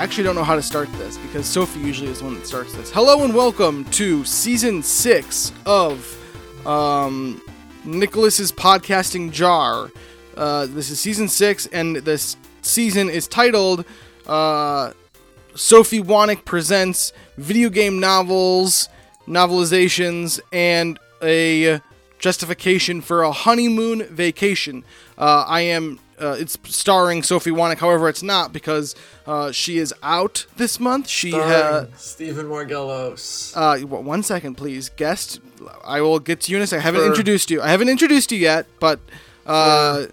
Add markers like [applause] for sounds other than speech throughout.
Actually don't know how to start this because Sophie usually is the one that starts this. Hello and welcome to season six of um, Nicholas's podcasting jar. Uh, this is season six, and this season is titled uh, Sophie Wanick presents video game novels, novelizations, and a justification for a honeymoon vacation. Uh, I am. Uh, it's starring Sophie Wanick. However, it's not because uh, she is out this month. She ha- Starring Stephen Margelos. uh, one second, please. Guest, I will get to you in a second. I haven't For- introduced you. I haven't introduced you yet, but uh,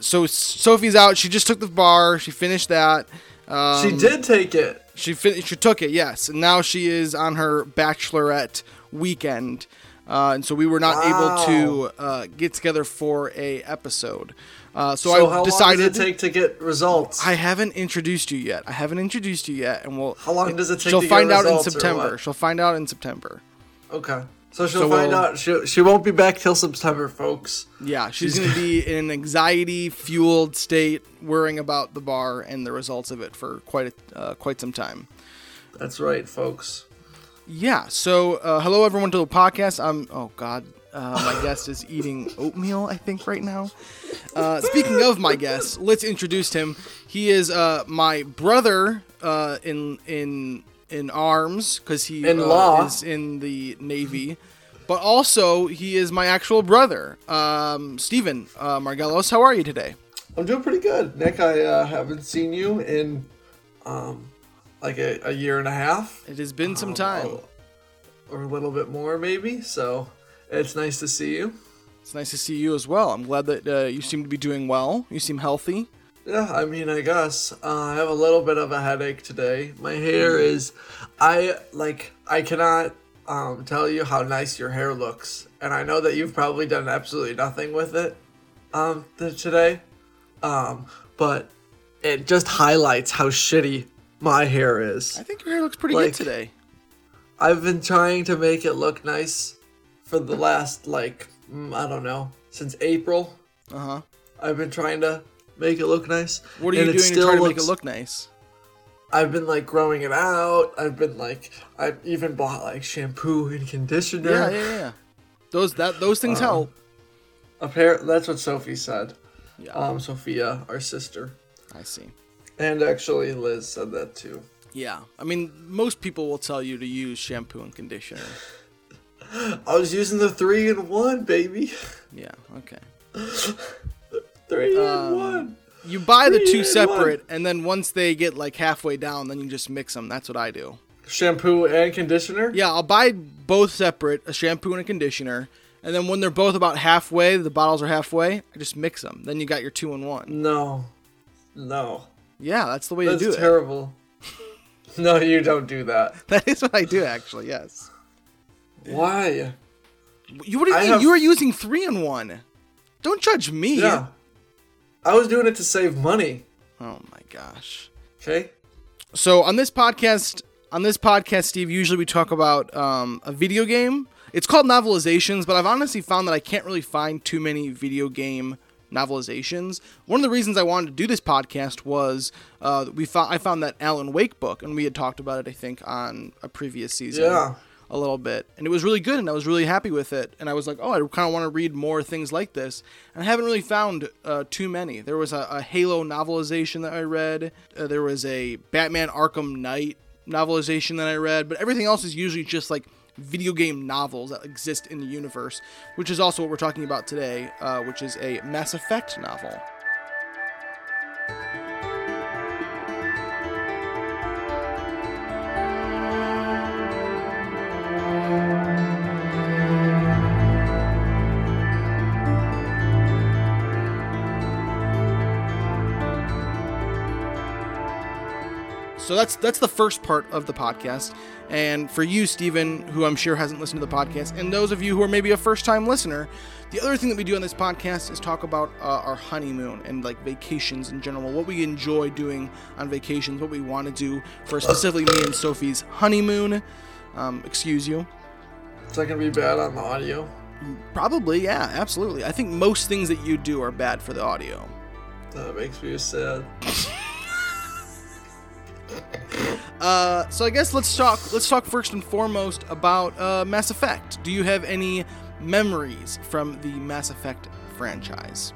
so Sophie's out. She just took the bar. She finished that. Um, she did take it. She fin- she took it, yes, and now she is on her bachelorette weekend, uh, and so we were not able to uh, get together for a episode. Uh, so, So, I how decided long does it take to get results? I haven't introduced you yet. I haven't introduced you yet, and we'll. How long does it take She'll to get find out in September. She'll find out in September. okay. So she'll So find we'll- out. She, she won't be back till September, folks. Yeah, she's going to be in an anxiety-fueled state, worrying about the bar and the results of it for quite a, uh, quite some time. That's right, folks. Yeah. So, uh, hello everyone to the podcast. I'm. Oh God. Uh, my guest is eating oatmeal, I think, right now. Uh, speaking of my guest, let's introduce him. He is uh, my brother uh, in in in arms because he In uh, is in the Navy, but also he is my actual brother, um, Stephen uh, Margelos. How are you today? I'm doing pretty good, Nick. I uh, haven't seen you in, um, like a, a year and a half, It has been Um, some time. oh, or a little bit more, maybe. So it's nice to see you. It's nice to see you as well. I'm glad that uh, you seem to be doing well. You seem healthy. Yeah, I mean, I guess uh, I have a little bit of a headache today. My hair is, I like, I cannot um, tell you how nice your hair looks, and I know that you've probably done absolutely nothing with it um, th- today, um, but it just highlights how shitty my hair is. I think your hair looks pretty Like- good today. I've been trying to make it look nice for the last like mm, I don't know since April. Uh huh. I've been trying to make it look nice. What are you doing to still try to make it look nice? I've been like growing it out. I've been like I've even bought like shampoo and conditioner. Yeah, yeah, yeah. Those that those things help. Apparently, that's what Sophie said. Yeah, Um, Sophia, our sister, I see. and actually Liz said that too. Yeah, I mean, most people will tell you to use shampoo and conditioner. [laughs] I was using the three and one, baby. Yeah, okay. Three Um, in one. You buy the two in separate, and then once they get like halfway down, then you just mix them. That's what I do. Shampoo and conditioner. Yeah, I'll buy both separate, a shampoo and a conditioner, and then when they're both about halfway, the bottles are halfway, I just mix them. Then you got your two in one. No, no, Yeah, that's the way that's to do it. That's terrible. [laughs] no, you don't do that. [laughs] That is what I do, actually. Yes. Why? You what do you I mean? have- You are using three in one. Don't judge me. Yeah, I was doing it to save money. Oh my gosh. Okay. So on this podcast, on this podcast, Steve, usually we talk about um, a video game. It's called novelizations, but I've honestly found that I can't really find too many video game novelizations. One of the reasons I wanted to do this podcast was uh, we found I found that Alan Wake book, and we had talked about it, I think, on a previous season. Yeah. A little bit, and it was really good, and I was really happy with it. And I was like, "Oh, I kind of want to read more things like this." And I haven't really found uh, too many. There was a, a Halo novelization that I read. Uh, there was a Batman Arkham Knight novelization that I read, but everything else is usually just like video game novels that exist in the universe, which is also what we're talking about today, uh, which is a Mass Effect novel. So that's that's the first part of the podcast. And for you, Stephen, who I'm sure hasn't listened to the podcast, and those of you who are maybe a first-time listener, the other thing that we do on this podcast is talk about uh, our honeymoon and like vacations in general, what we enjoy doing on vacations, what we want to do for specifically me and Sophie's honeymoon. Um, excuse you. Is that gonna be bad on the audio? Probably, yeah, absolutely. I think most things that you do are bad for the audio. That makes me sad. [laughs] Uh, so I guess let's talk. Let's talk first and foremost about uh, Mass Effect. Do you have any memories from the Mass Effect franchise?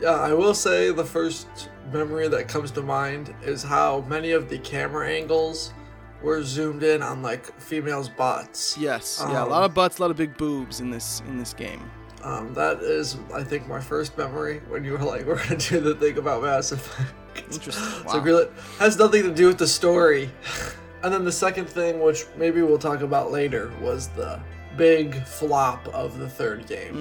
Yeah, I will say the first memory that comes to mind is how many of the camera angles were zoomed in on like females' butts. Yes, yeah, a lot of butts, a lot of big boobs in this in this game. Um, that is, I think, my first memory when you were like, [laughs] "We're gonna do the thing about Mass Effect." Interesting. Wow. So really has nothing to do with the story. And then the second thing, which maybe we'll talk about later, was the big flop of the third game.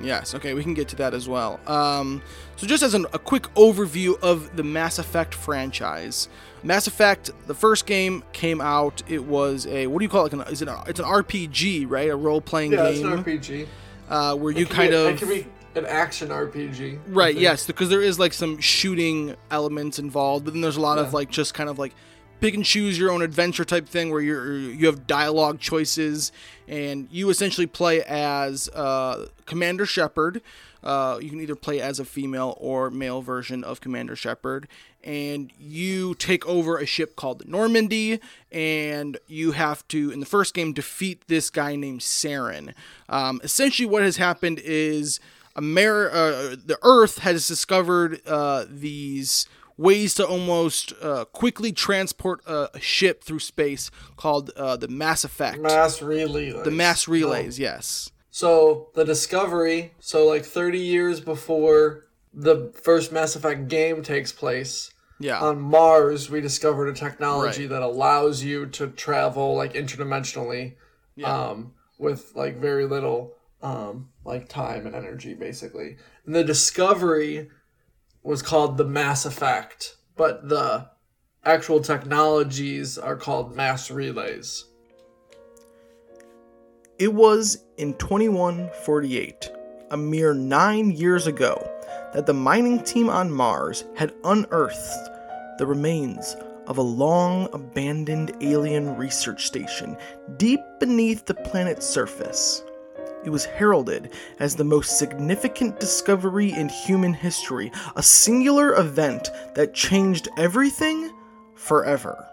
Mm, yes, okay, we can get to that as well. Um, so, just as an, a quick overview of the Mass Effect franchise, Mass Effect, the first game came out. It was a what do you call it? Like an, is it? A, it's an RPG, right? A role playing game. Yeah, it's an RPG. uh, where It you kind be, of It can be an action RPG. Right, yes, because there is like some shooting elements involved, but then there's a lot of like just kind of like pick and choose your own adventure type thing where you're you have dialogue choices and you essentially play as uh, Commander Shepard. Uh, you can either play as a female or male version of Commander Shepard, and you take over a ship called Normandy, and you have to, in the first game, defeat this guy named Saren. Um, essentially, what has happened is Amer- uh, the Earth has discovered uh, these ways to almost uh, quickly transport a, a ship through space called uh, the Mass Effect. Mass relays. the mass relays, yes. So the Discovery, so like 30 years before the first Mass Effect game takes place, Yeah. on Mars we discovered a technology Right. that allows you to travel like interdimensionally, um, with like very little um like time and energy basically. And the Discovery was called the Mass Effect, but the actual technologies are called mass relays. It was in 2148, a mere nine years ago, that the mining team on Mars had unearthed the remains of a long abandoned alien research station deep beneath the planet's surface. It was heralded as the most significant discovery in human history, a singular event that changed everything forever.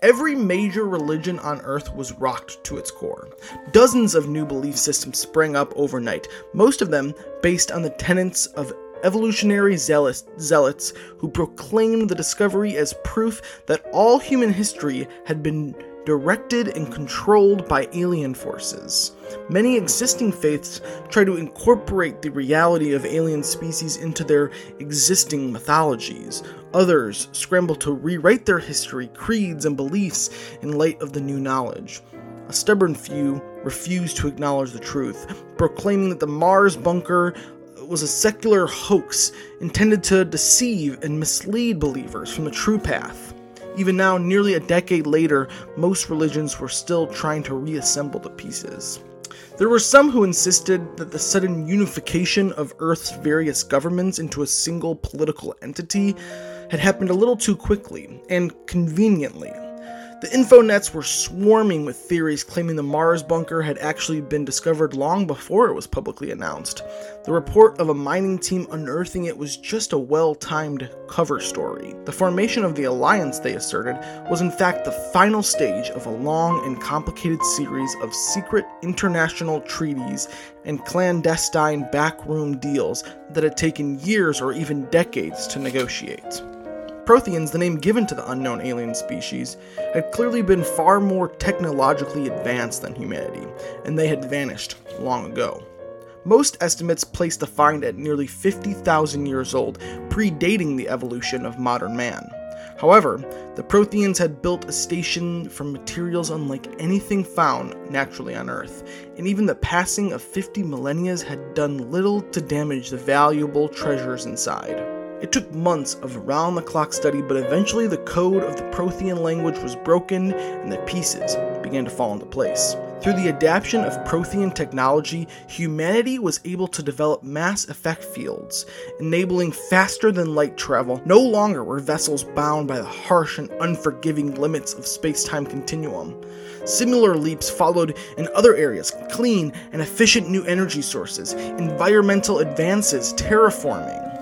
Every major religion on Earth was rocked to its core. Dozens of new belief systems sprang up overnight, most of them based on the tenets of evolutionary zealots, zealots who proclaimed the discovery as proof that all human history had been directed and controlled by alien forces. Many existing faiths try to incorporate the reality of alien species into their existing mythologies. Others scramble to rewrite their history, creeds, and beliefs in light of the new knowledge. A stubborn few refuse to acknowledge the truth, proclaiming that the Mars bunker was a secular hoax intended to deceive and mislead believers from the true path. Even now, nearly a decade later, most religions were still trying to reassemble the pieces. There were some who insisted that the sudden unification of Earth's various governments into a single political entity had happened a little too quickly and conveniently. The info-nets were swarming with theories claiming the Mars bunker had actually been discovered long before it was publicly announced. The report of a mining team unearthing it was just a well-timed cover story. The formation of the alliance, they asserted, was in fact the final stage of a long and complicated series of secret international treaties and clandestine backroom deals that had taken years or even decades to negotiate. Protheans, the name given to the unknown alien species, had clearly been far more technologically advanced than humanity, and they had vanished long ago. Most estimates place the find at nearly 50,000 years old, predating the evolution of modern man. However, the Protheans had built a station from materials unlike anything found naturally on Earth, and even the passing of 50 millennia had done little to damage the valuable treasures inside. It took months of round the clock study, but eventually the code of the Prothean language was broken and the pieces began to fall into place. Through the adaptation of Prothean technology, humanity was able to develop mass effect fields, enabling faster than light travel. No longer were vessels bound by the harsh and unforgiving limits of space time continuum. Similar leaps followed in other areas clean and efficient new energy sources, environmental advances, terraforming.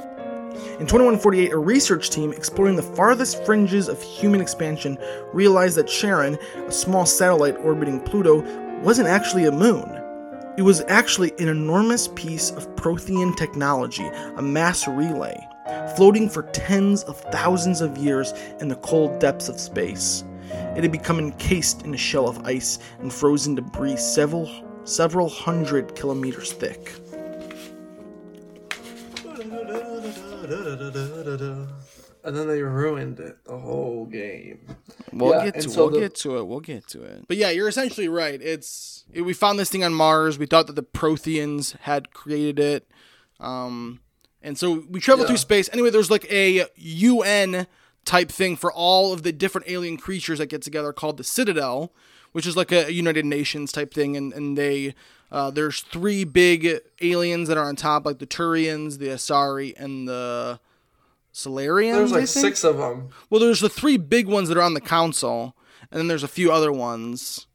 In 2148, a research team exploring the farthest fringes of human expansion realized that Charon, a small satellite orbiting Pluto, wasn't actually a moon. It was actually an enormous piece of Prothean technology, a mass relay, floating for tens of thousands of years in the cold depths of space. It had become encased in a shell of ice and frozen debris several several hundred kilometers thick. And then they ruined it, the whole game. We'll Yeah, get to so we'll the- get to it. We'll get to it. But yeah, you're essentially right. It's it, we found this thing on Mars. We thought that the Protheans had created it. Um, and so we travel Yeah. through space. Anyway, there's like a UN type thing for all of the different alien creatures that get together called the Citadel, which is like a United Nations type thing. And and they uh, there's three big aliens that are on top, like the Turians, the Asari, and the Salarians. There's like six of them. Well, there's the three big ones that are on the council, and then there's a few other ones.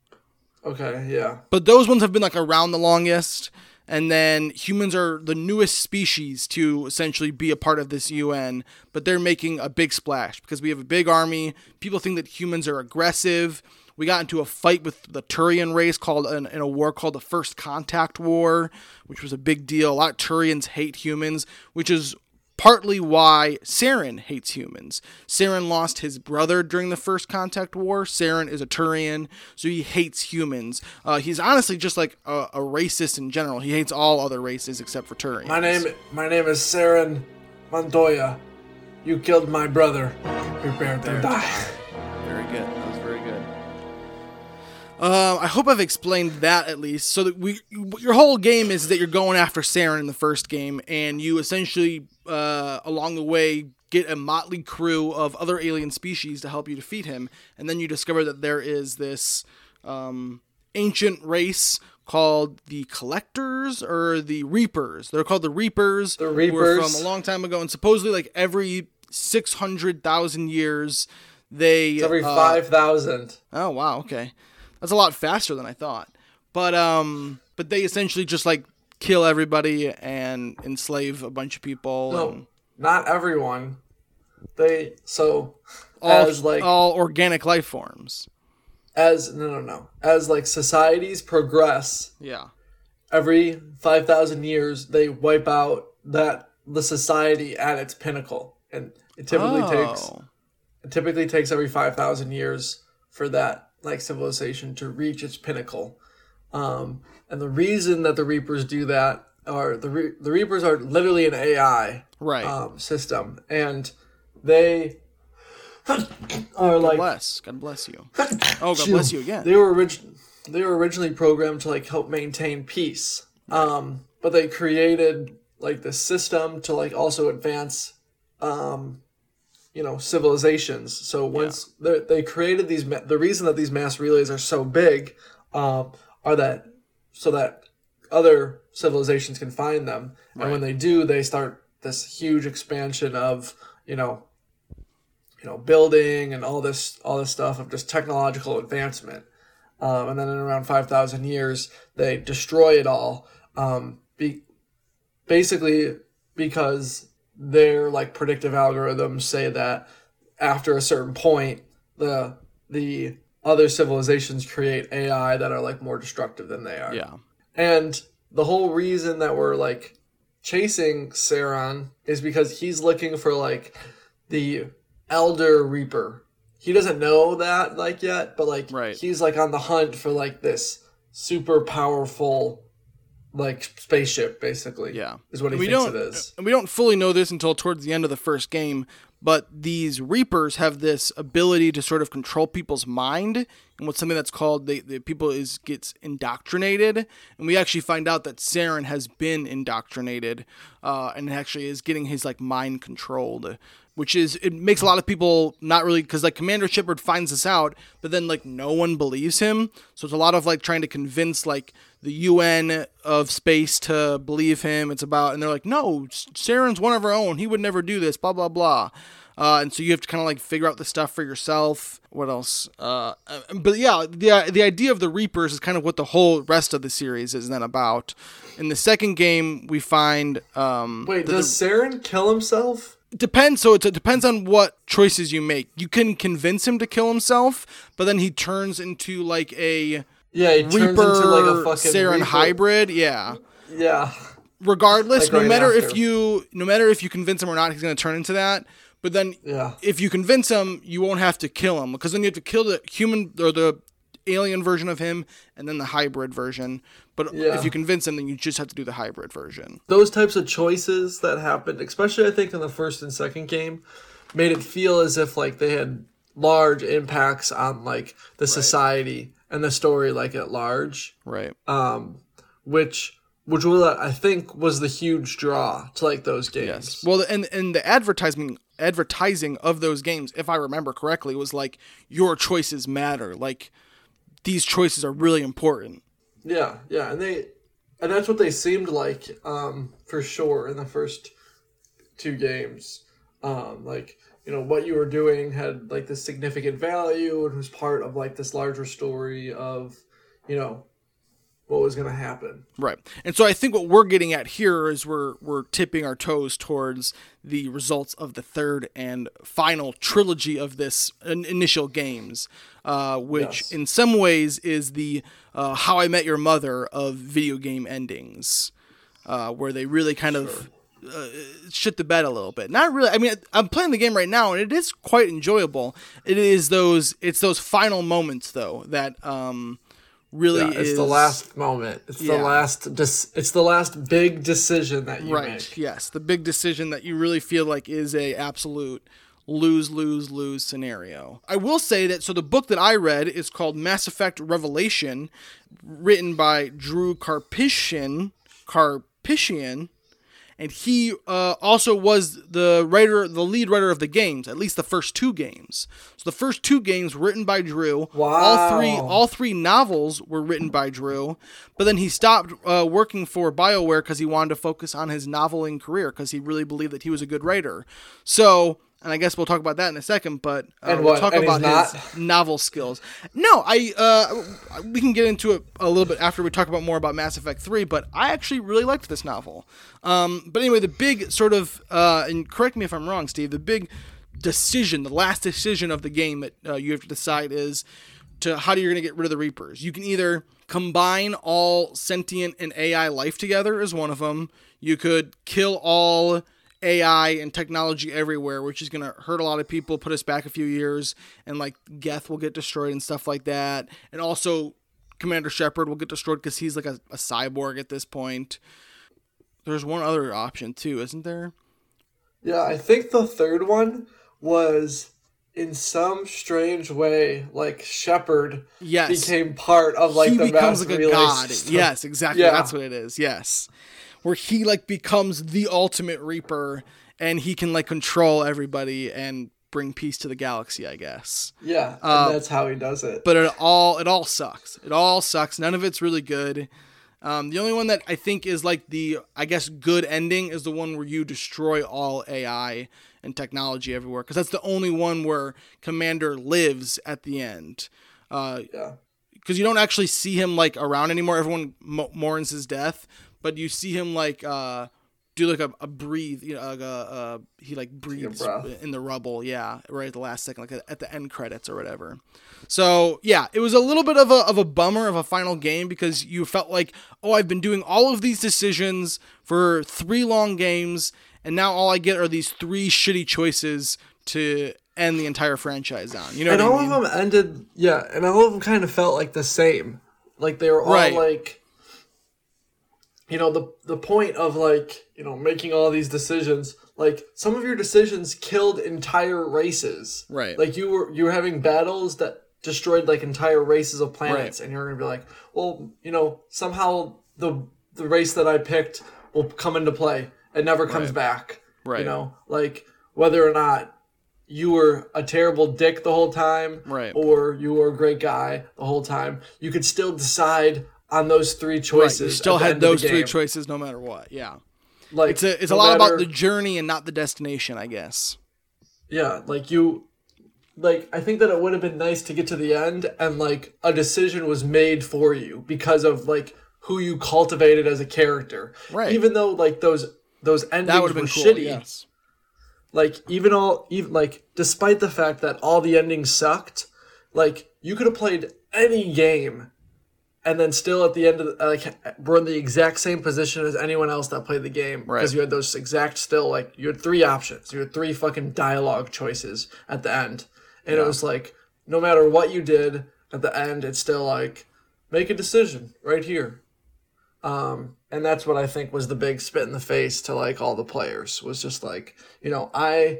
Okay, yeah. But those ones have been like around the longest. And then humans are the newest species to essentially be a part of this UN, but they're making a big splash because we have a big army. People think that humans are aggressive. We got into a fight with the Turian race called in, in a war called the First Contact War, which was a big deal. A lot of Turians hate humans, which is partly why Saren hates humans. Saren lost his brother during the First Contact War. Saren is a Turian, so he hates humans. Uh, he's honestly just like a, a racist in general. He hates all other races except for Turians. My name my name is Saren Montoya. You killed my brother. Prepare to die. Very good. That very good. Um, I hope I've explained that at least. So that we, your whole game is that you're going after Saren in the first game, and you essentially, uh, along the way, get a motley crew of other alien species to help you defeat him, and then you discover that there is this um, ancient race called the Collectors or the Reapers. They're called the Reapers. The Reapers. from a long time ago, and supposedly, like every six hundred thousand years, they It's every uh, five thousand. Oh wow, okay. That's a lot faster than I thought. But um but they essentially just like kill everybody and enslave a bunch of people No, and not everyone. They so all as like all organic life forms. as no no no as like societies progress Yeah. every 5000 years they wipe out that the society at its pinnacle and it typically takes Oh. it typically takes every 5000 years for that like civilization to reach its pinnacle um, and the reason that the reapers do that are the Re- the reapers are literally an ai Right. um, system and they are like bless. God bless you. [coughs] Oh, God bless you again. they were orig- they were originally programmed to like help maintain peace. Um, but they created like the system to like also advance um you know civilizations. So once they they created these the reason that these mass relays are so big um are that so that other civilizations can find them. And when they do, they start this huge expansion of, you know, you know, building and all this all this stuff of just technological advancement. Um, and then in around five thousand years, they destroy it all. Um, be, basically because their like predictive algorithms say that after a certain point, the the other civilizations create AI that are like more destructive than they are. yeah. And the whole reason that we're like chasing Saren is because he's looking for like the Elder Reaper. He doesn't know that like yet, but like Right. he's like on the hunt for like this super powerful like spaceship basically. Yeah. Is what he we thinks don't it is. Uh, and we don't fully know this until towards the end of the first game but these reapers have this ability to sort of control people's mind and what's something that's called the, the people is gets indoctrinated and we actually find out that Saren has been indoctrinated uh, and actually is getting his like mind controlled which is it makes a lot of people not really because like commander shepard finds this out but then like no one believes him so it's a lot of like trying to convince like the UN of space to believe him. It's about, and they're like, no, Saren's one of our own. He would never do this, blah, blah, blah. Uh, and so you have to kind of like figure out the stuff for yourself. What else? Uh, uh, but yeah, the, the idea of the Reapers is kind of what the whole rest of the series is then about. In the second game, we find. Um, Wait, does Saren kill himself? depends. So it depends on what choices you make. You can convince him to kill himself, but then he turns into like a Yeah, he turns Reaper into like a fucking Saren Reaper. hybrid. Yeah. Yeah. Regardless, Like no right matter if you no matter if you convince him or not, he's going to turn into that. But then Yeah. if you convince him, you won't have to kill him because then you have to kill the human or the alien version of him and then the hybrid version. But Yeah. if you convince him, then you just have to do the hybrid version. those types of choices that happened, especially I think in the first and second game, made it feel as if like they had large impacts on like the society and the story like at large, Right. um, which which was I think was the huge draw to like those games. Yes. Well, and and the advertising advertising of those games, if I remember correctly, was like your choices matter. Like these choices are really important. Yeah, yeah, and they and that's what they seemed like um, for sure in the first two games. Um, like you know what you were doing had like this significant value and was part of like this larger story of you know what was going to happen. Right. And so I think what we're getting at here is we're we're tipping our toes towards the results of the third and final trilogy of this in- initial games, uh, which Yes. in some ways is the uh, How I Met Your Mother of video game endings, uh, where they really kind of uh, shit the bed a little bit. Not really. I mean, I'm playing the game right now, and it is quite enjoyable. It is those. It's those final moments though that um, really Yeah, it's is the last moment. It's Yeah. the last. Dis- it's the last big decision that you right make. yes the big decision that you really feel like is a absolute lose lose lose scenario i will say that so the book that i read is called mass effect revelation written by drew karpyshyn karpyshyn and he uh, also was the writer the lead writer of the games at least the first two games. So the first two games written by drew. Wow. all three all three novels were written by drew. But then he stopped uh, working for bioware because he wanted to focus on his noveling career because he really believed that he was a good writer. So and I guess we'll talk about that in a second, but uh, we'll talk and about his [laughs] novel skills. No, I uh, we can get into it a little bit after we talk about more about Mass Effect Three. But I actually really liked this novel. Um, but anyway, the big sort of uh, and correct me if I'm wrong, Steve. The big decision, the last decision of the game that uh, you have to decide is to how are you're going to get rid of the Reapers. You can either combine all sentient and AI life together as one of them. You could kill all AI and technology everywhere, which is going to hurt a lot of people, put us back a few years, and like Geth will get destroyed and stuff like that. And also, Commander Shepard will get destroyed because he's like a, a cyborg at this point. There's one other option too, isn't there? Yeah, I think the third one was in some strange way like Shepard Yes. became part of like he the becomes mass like a god. system. Yes, exactly. Yeah. That's what it is. Yes, where he like becomes the ultimate Reaper, and he can like control everybody and bring peace to the galaxy. I guess. Yeah, and Uh, that's how he does it. but it all it all sucks. It all sucks. None of it's really good. Um, the only one that I think is like the I guess good ending is the one where you destroy all AI and technology everywhere because that's the only one where Commander lives at the end. Uh, yeah. because you don't actually see him like around anymore. Everyone mo- mourns his death, but you see him like uh do like a, a breathe, you know, like a, uh, he like breathes in the rubble, yeah, right at the last second, like at the end credits or whatever. So yeah, it was a little bit of a of a bummer of a final game because you felt like, oh, I've been doing all of these decisions for three long games, and now all I get are these three shitty choices to end the entire franchise on. You know And all I mean? of them ended, yeah, and all of them kind of felt like the same. Like they were all Right. like, you know, the the point of like, you know, making all these decisions. Like some of your decisions killed entire races. Right. Like you were you were having battles that destroyed like entire races of planets, and you're gonna be like, well, you know, somehow the the race that I picked will come into play. It never comes Right. back. Right. You know, like whether or not you were a terrible dick the whole time, Right. or you were a great guy the whole time, you could still decide on those three Right, choices. you still had end of the those three choices no matter what. Yeah. Like It's a it's no a lot about the journey and not the destination, I guess. yeah, like you, like I think that it would have been nice to get to the end and like a decision was made for you because of like who you cultivated as a character. Right. Even though like those those endings That would have were cool. shitty, Yes. like even all even like despite the fact that all the endings sucked, like you could have played any game and then still at the end of the, like we're in the exact same position as anyone else that played the game Right. because you had those exact still like you had three options. You had three fucking dialogue choices at the end. And it was like no matter what you did at the end it's still like make a decision right here. Um and that's what i think was the big spit in the face to like all the players was just like you know i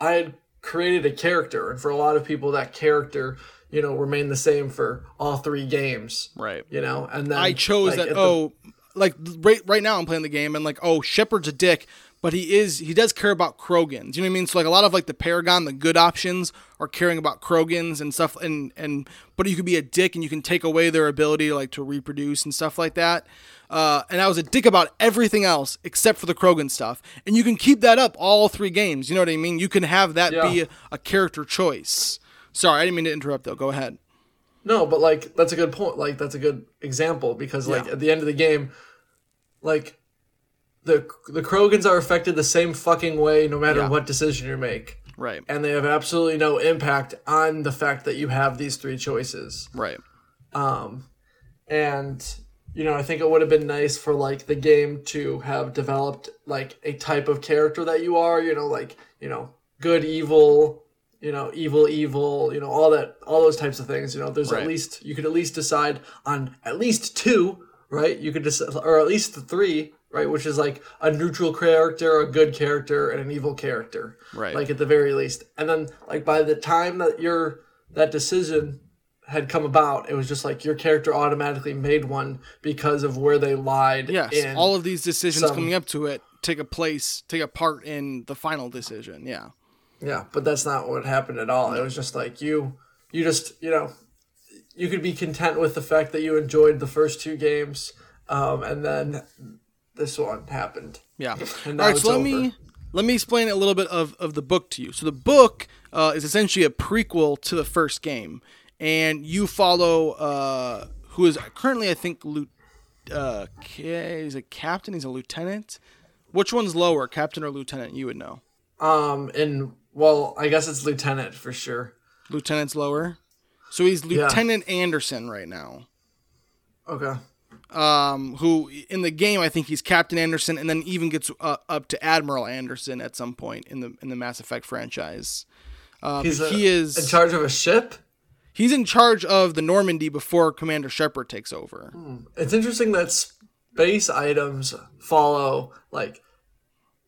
I had created a character, and for a lot of people, that character, you know, remain the same for all three games. Right. You know, and then I chose like, that. at the- oh, like right right now I'm playing the game and like oh Shepard's a dick, but he is he does care about Krogans. You know what I mean? So like a lot of like the Paragon, the good options are caring about Krogans and stuff. And and but you could be a dick and you can take away their ability to like to reproduce and stuff like that. Uh, and I was a dick about everything else except for the Krogan stuff. And you can keep that up all three games. You know what I mean? You can have that be a, a character choice. Sorry, I didn't mean to interrupt though. Go ahead. No, but like that's a good point. Like that's a good example because like Yeah. at the end of the game, like the the Krogans are affected the same fucking way no matter Yeah. what decision you make, Right. and they have absolutely no impact on the fact that you have these three choices. Right. Um, and you know, I think it would have been nice for like the game to have developed like a type of character that you are. You know, like you know, good, evil. You know, evil, evil. You know, all that, all those types of things. You know, there's Right. at least you could at least decide on at least two, right? You could decide, or at least three, right? Which is like a neutral character, a good character, and an evil character Right. like at the very least. And then like by the time that your that decision had come about, it was just like your character automatically made one because of where they lied. Yes, all of these decisions some- coming up to it take a place, take a part in the final decision. Yeah, yeah, but that's not what happened at all. It was just like you, you just you know, you could be content with the fact that you enjoyed the first two games, um, and then this one happened. yeah. All right, so let over. me let me explain a little bit of, of the book to you. So the book uh, is essentially a prequel to the first game, and you follow uh, who is currently I think Lu- uh, he's a captain, he's a lieutenant. Which one's lower, captain or lieutenant? You would know. Um, and well, I guess it's lieutenant for sure. Lieutenant's lower. So he's Lieutenant Anderson right now. Okay. um, who in the game I think he's Captain Anderson, and then even gets uh, up to Admiral Anderson at some point in the in the Mass Effect franchise. Uh, He's a- he is in charge of a ship. he's in charge of the Normandy before Commander Shepard takes over. It's interesting that space items follow like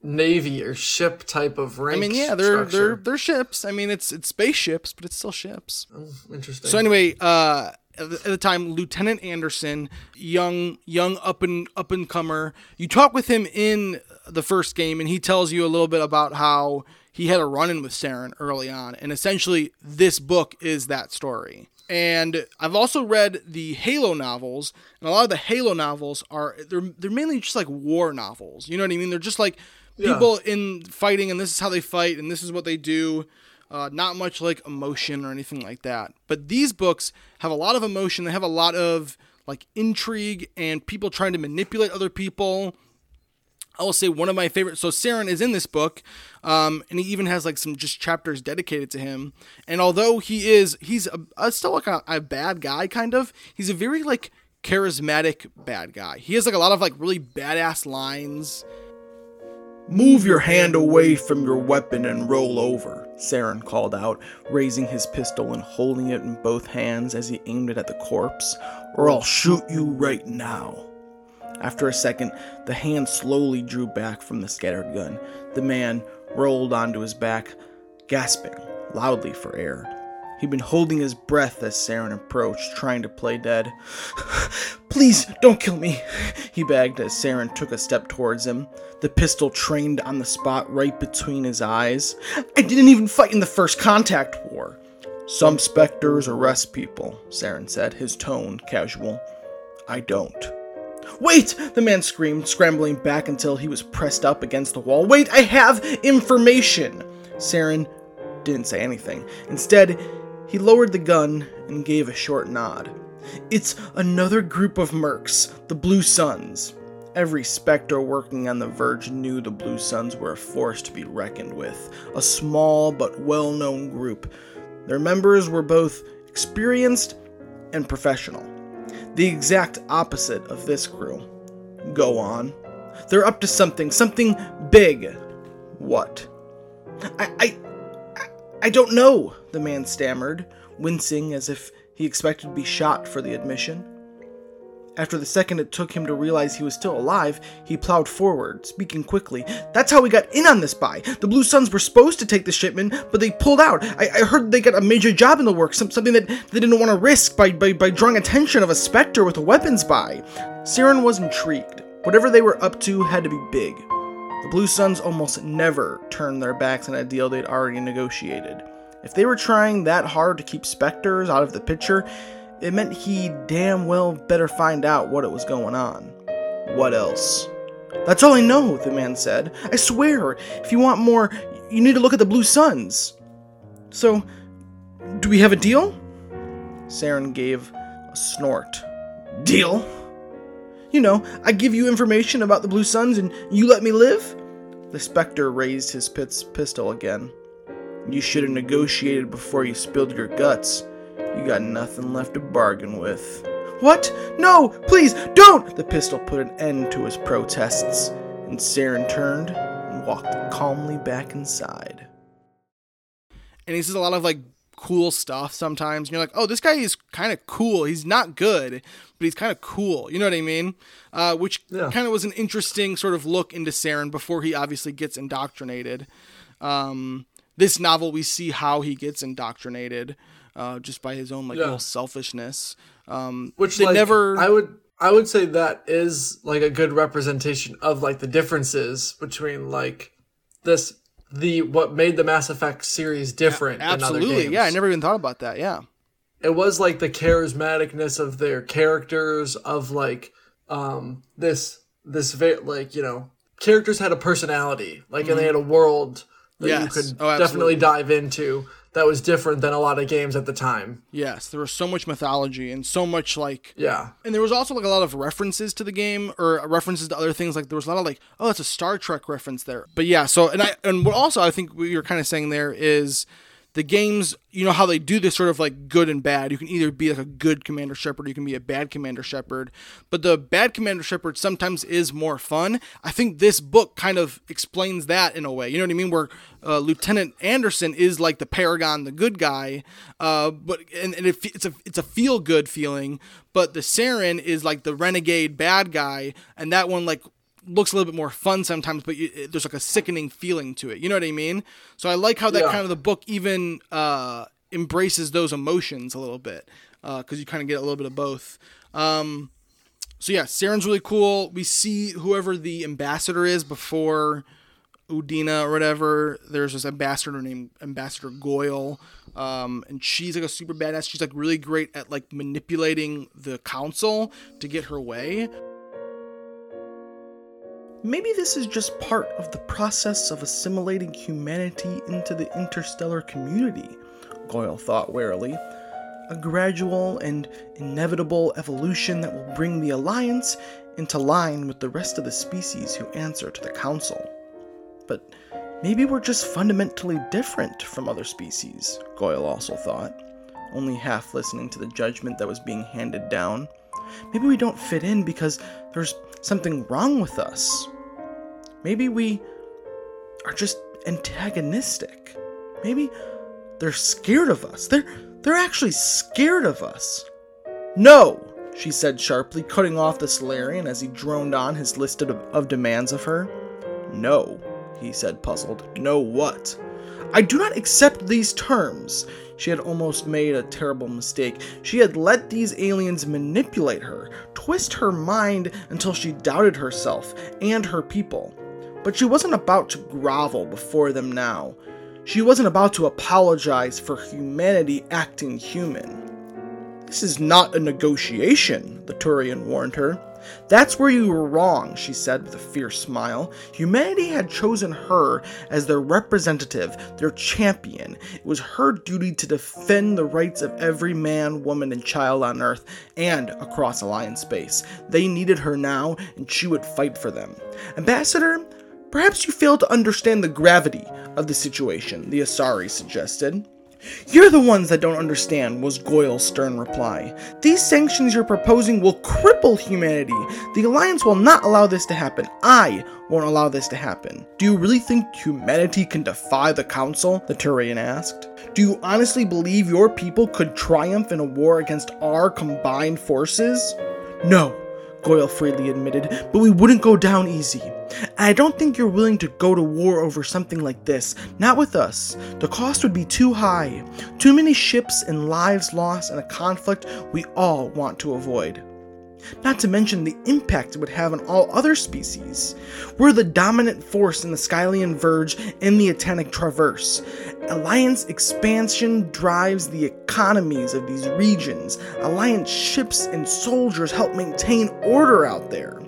navy or ship type of rank. I mean, yeah, they're they're they're ships. I mean, it's it's spaceships, but it's still ships. Oh, interesting. So anyway, uh, at the, at the time, Lieutenant Anderson, young young up and up and comer, you talk with him in the first game, and he tells you a little bit about how he had a run-in with Saren early on, and essentially this book is that story. And I've also read the Halo novels, and a lot of the Halo novels are they're they're mainly just like war novels. You know what I mean? They're just like people in fighting, and this is how they fight, and this is what they do. Uh, not much like emotion or anything like that. But these books have a lot of emotion. They have a lot of like intrigue and people trying to manipulate other people. I will say one of my favorite. So Saren is in this book, um, and he even has like some just chapters dedicated to him. And although he is, he's a, a, still like a, a bad guy, kind of. He's a very like charismatic bad guy. He has like a lot of like really badass lines. Move your hand away from your weapon and roll over, Saren called out, raising his pistol and holding it in both hands as he aimed it at the corpse, or I'll shoot you right now. After a second, the hand slowly drew back from the scattered gun. The man rolled onto his back, gasping loudly for air. He'd been holding his breath as Saren approached, trying to play dead. [sighs] Please, don't kill me, he begged as Saren took a step towards him, the pistol trained on the spot right between his eyes. I didn't even fight in the first contact war. Some Spectres arrest people, Saren said, his tone casual. I don't. Wait! The man screamed, scrambling back until he was pressed up against the wall. Wait, I have information! Saren didn't say anything. Instead, he lowered the gun and gave a short nod. It's another group of mercs, the Blue Suns. Every Spectre working on the Verge knew the Blue Suns were a force to be reckoned with, a small but well known group. Their members were both experienced and professional. The exact opposite of this crew. Go on. They're up to something, something big. What? I, I, I don't know, the man stammered, wincing as if he expected to be shot for the admission. After the second it took him to realize he was still alive, he plowed forward, speaking quickly. That's how we got in on this buy. The Blue Suns were supposed to take the shipment, but they pulled out. I, I heard they got a major job in the works, some, something that they didn't want to risk by, by, by drawing attention of a Spectre with a weapons buy. Saren was intrigued. Whatever they were up to had to be big. The Blue Suns almost never turned their backs on a deal they'd already negotiated. If they were trying that hard to keep Spectres out of the picture, it meant he damn well better find out what it was going on. What else? That's all I know, the man said. I swear, if you want more, you need to look at the Blue Suns. So, do we have a deal? Saren gave a snort. Deal? You know, I give you information about the Blue Suns and you let me live? The Spectre raised his pistol again. You should have negotiated before you spilled your guts. You got nothing left to bargain with. What? No! Please, don't! The pistol put an end to his protests, and Saren turned and walked calmly back inside. And he says a lot of like cool stuff sometimes. And you're like, oh, this guy is kind of cool. He's not good, but he's kind of cool. You know what I mean? Uh, which yeah. kind of was an interesting sort of look into Saren before he obviously gets indoctrinated. Um, this novel, we see how he gets indoctrinated uh, just by his own like yeah. little selfishness. Um, Which they like, never. I would I would say that is like a good representation of like the differences between like this the what made the Mass Effect series different. A- absolutely, yeah. I never even thought about that. Yeah, it was like the charismaticness of their characters of like um this this like you know characters had a personality like mm-hmm. and they had a world that yes. you could oh, definitely dive into that was different than a lot of games at the time. Yes, there was so much mythology and so much like yeah, and there was also like a lot of references to the game or references to other things. Like there was a lot of like oh, it's a Star Trek reference there. But yeah, so and I and what also I think what you're kind of saying there is the games, you know how they do this sort of like good and bad. You can either be like a good Commander Shepard, you can be a bad Commander Shepard. But the bad Commander Shepard sometimes is more fun. I think this book kind of explains that in a way. You know what I mean? Where uh, Lieutenant Anderson is like the Paragon, the good guy, uh, but and, and it, it's a it's a feel good feeling. But the Saren is like the renegade bad guy, and that one like looks a little bit more fun sometimes, but you, there's like a sickening feeling to it. You know what I mean? So I like how that yeah. kind of the book even uh, embraces those emotions a little bit because uh, you kind of get a little bit of both. Um, so yeah, Saren's really cool. We see whoever the ambassador is before Udina or whatever. There's this ambassador named Ambassador Goyle, um, and she's like a super badass. She's like really great at like manipulating the council to get her way. Maybe this is just part of the process of assimilating humanity into the interstellar community, Goyle thought warily. A gradual and inevitable evolution that will bring the Alliance into line with the rest of the species who answer to the Council. But maybe we're just fundamentally different from other species, Goyle also thought, only half listening to the judgment that was being handed down. Maybe we don't fit in because there's something wrong with us. Maybe we are just antagonistic. Maybe they're scared of us. They're they're actually scared of us. No, she said sharply, cutting off the Salarian as he droned on his list of, of demands of her. No, he said, puzzled. No what? I do not accept these terms. She had almost made a terrible mistake. She had let these aliens manipulate her, twist her mind until she doubted herself and her people. But she wasn't about to grovel before them now. She wasn't about to apologize for humanity acting human. This is not a negotiation, the Turian warned her. That's where you were wrong, she said with a fierce smile. Humanity had chosen her as their representative, their champion. It was her duty to defend the rights of every man, woman, and child on Earth and across Alliance space. They needed her now, and she would fight for them. Ambassador, perhaps you fail to understand the gravity of the situation, the Asari suggested. You're the ones that don't understand, was Goyle's stern reply. These sanctions you're proposing will cripple humanity. The Alliance will not allow this to happen. I won't allow this to happen. Do you really think humanity can defy the Council? The Turian asked. Do you honestly believe your people could triumph in a war against our combined forces? No, Goyle freely admitted, but we wouldn't go down easy. I don't think you're willing to go to war over something like this. Not with us. The cost would be too high. Too many ships and lives lost in a conflict we all want to avoid not to mention the impact it would have on all other species. We're the dominant force in the Skylian Verge and the Attican Traverse. Alliance expansion drives the economies of these regions. Alliance ships and soldiers help maintain order out there.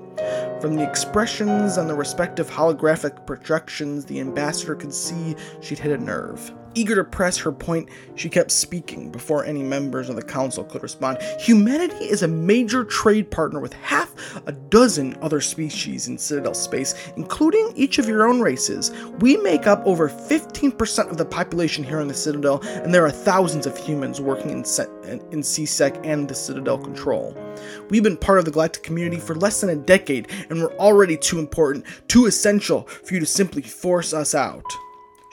From the expressions on the respective holographic projections, the ambassador could see she'd hit a nerve. Eager to press her point, she kept speaking before any members of the council could respond. Humanity is a major trade partner with half a dozen other species in Citadel space, including each of your own races. We make up over 15% of the population here in the Citadel, and there are thousands of humans working in, in C-Sec and the Citadel control. We've been part of the galactic community for less than a decade, and we're already too important, too essential for you to simply force us out.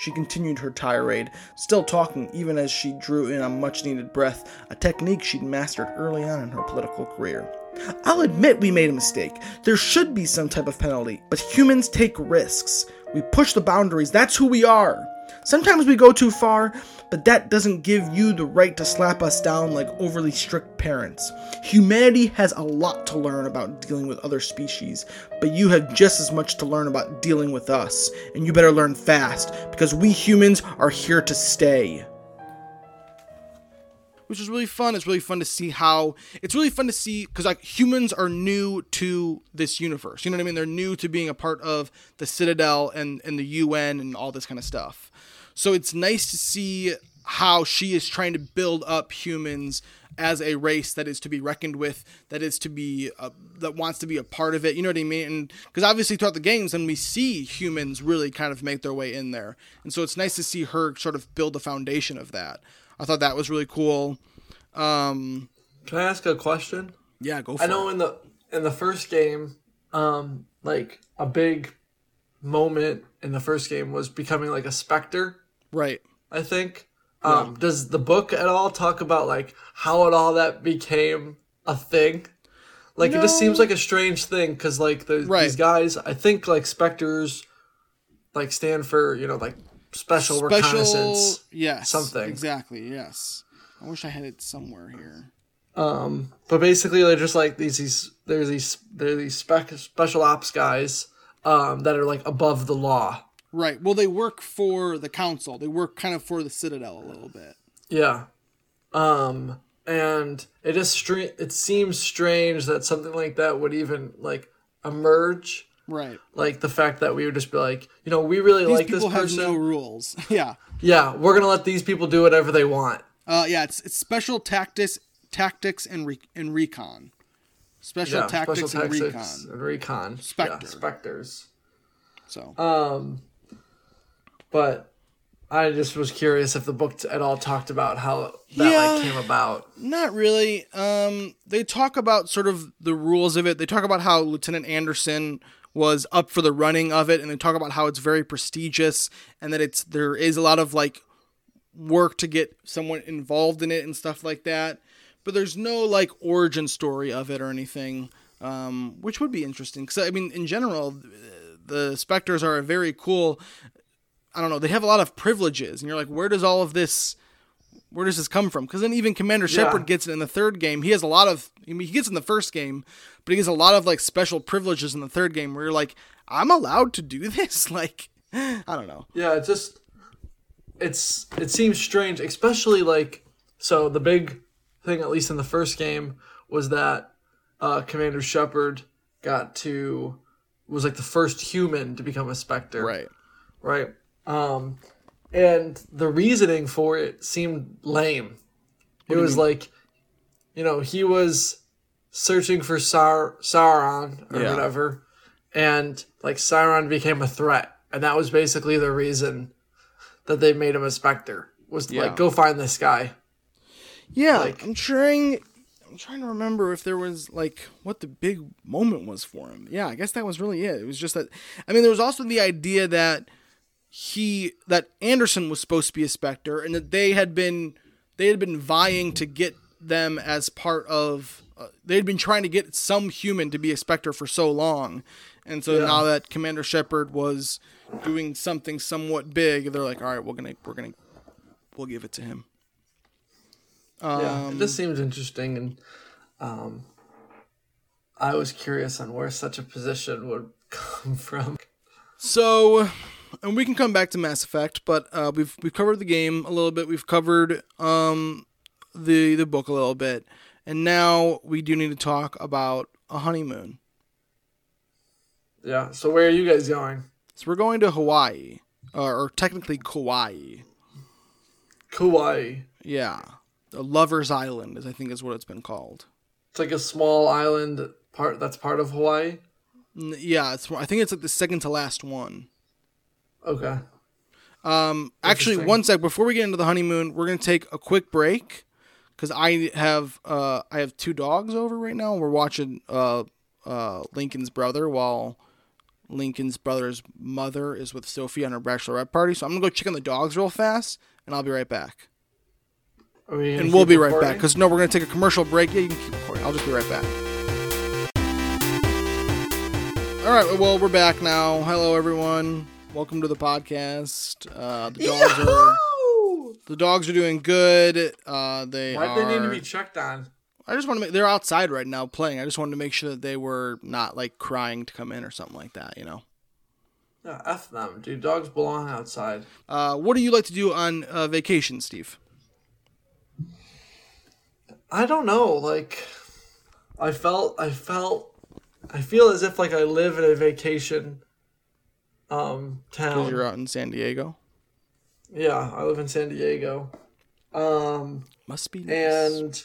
She continued her tirade, still talking even as she drew in a much needed breath, a technique she'd mastered early on in her political career. I'll admit we made a mistake. There should be some type of penalty, but humans take risks. We push the boundaries, that's who we are. Sometimes we go too far, but that doesn't give you the right to slap us down like overly strict parents. Humanity has a lot to learn about dealing with other species, but you have just as much to learn about dealing with us, and you better learn fast, because we humans are here to stay which is really fun. It's really fun to see how it's really fun to see because like humans are new to this universe. You know what I mean? They're new to being a part of the Citadel and and the UN and all this kind of stuff. So it's nice to see how she is trying to build up humans as a race that is to be reckoned with, that is to be uh, that wants to be a part of it. You know what I mean? And because obviously throughout the games, then we see humans really kind of make their way in there, and so it's nice to see her sort of build the foundation of that. I thought that was really cool. Um, Can I ask a question? Yeah, go. I know it. in the in the first game, um, like a big moment in the first game was becoming like a Spectre Right. I think. Um, Does the book at all talk about like how it all that became a thing? Like no. it just seems like a strange thing because like the, right. these guys, I think like Spectres, like stand for you know like special, special reconnaissance, yes, something exactly, yes. I wish I had it somewhere here. Um, but basically they're just like these these there's these they're these spec, special ops guys um, that are like above the law Right. Well, they work for the council. They work kind of for the Citadel a little bit. Yeah. Um and it is str- it seems strange that something like that would even like emerge. Right. Like the fact that we would just be like, you know, we really these like this person. These people have no rules. [laughs] yeah. Yeah, we're going to let these people do whatever they want. Uh yeah, it's it's special tactics tactics and re- and recon. Special, yeah, tactics, special tactics and recon. And recon. Spectre. Yeah, Spectres. So. Um but I just was curious if the book at all talked about how that yeah, like came about. Not really. Um, they talk about sort of the rules of it. They talk about how Lieutenant Anderson was up for the running of it, and they talk about how it's very prestigious and that it's there is a lot of like work to get someone involved in it and stuff like that. But there's no like origin story of it or anything, um, which would be interesting. Because I mean, in general, the Spectres are a very cool I don't know, they have a lot of privileges, and you're like, where does all of this, where does this come from? Because then even Commander yeah. Shepard gets it in the third game. He has a lot of, I mean, he gets in the first game, but he has a lot of like special privileges in the third game where you're like, I'm allowed to do this. [laughs] Like, I don't know. Yeah, it just, it's it seems strange, especially like, so the big thing, at least in the first game, was that uh, Commander Shepard got to was like the first human to become a Spectre. Right. Right. Um, and the reasoning for it seemed lame. It was like, you know, he was searching for Sar- Saren or Yeah. whatever, and like Saren became a threat, and that was basically the reason that they made him a Spectre. Was Yeah. like, go find this guy. Yeah, Like- I'm trying. I'm trying to remember if there was like what the big moment was for him. Yeah, I guess that was really it. It was just that. I mean, there was also the idea that he that Anderson was supposed to be a Spectre, and that they had been they had been vying to get them as part of. Uh, they had been trying to get some human to be a Spectre for so long, and so Yeah. now that Commander Shepard was doing something somewhat big, they're like, all right, we're gonna we're gonna we'll give it to him. yeah, Um, it just seems interesting, and um, I was curious on where such a position would [laughs] come from. So, and we can come back to Mass Effect, but uh, we've we've covered the game a little bit. We've covered um, the the book a little bit, and now we do need to talk about a honeymoon. Yeah. So where are you guys going? So we're going to Hawaii, uh, or technically Kauai. Kauai. Yeah, the Lovers Island, is I think is what it's been called. It's like a small island part that's part of Hawaii. Yeah, it's I think it's like the second to last one. Okay. Um, actually, one sec before we get into the honeymoon, we're gonna take a quick break because I have uh I have two dogs over right now. We're watching uh uh Lincoln's brother while Lincoln's brother's mother is with Sophie on her bachelorette party. So I'm gonna go check on the dogs real fast, and I'll be right back. We And we'll be right back because no, we're gonna take a commercial break. Yeah, you can keep recording. I'll just be right back. All right, well, we're back now. Hello, everyone. Welcome to the podcast. Uh, the dogs are the dogs are doing good. Uh, they Why are. they need to be checked on? I just want to make. They're outside right now playing. I just wanted to make sure that they were not like crying to come in or something like that. You know. Yeah, f them, dude. Dogs belong outside. Uh, what do you like to do on uh, vacation, Steve? I don't know. Like, I felt, I felt, I feel as if like I live in a vacation um Because town. you're out in San Diego. Yeah, I live in San Diego. Um, Must be nice. and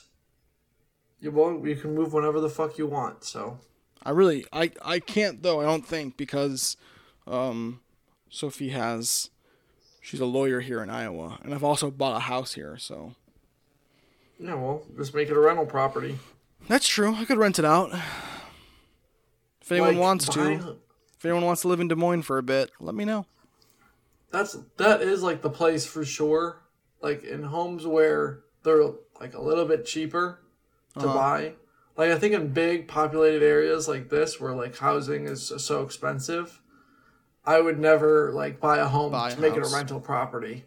you won't. You can move whenever the fuck you want. So I really, I, I can't though. I don't think because, um, Sophie has, she's a lawyer here in Iowa, and I've also bought a house here. So yeah, well, just make it a rental property. that's true. I could rent it out. If anyone Like, wants to, if anyone wants to live in Des Moines for a bit, let me know. That's that is like the place for sure. Like in homes where they're like a little bit cheaper to Uh-huh. buy. Like I think in big populated areas like this where like housing is so expensive, I would never like buy a home Buy a to make it a rental property.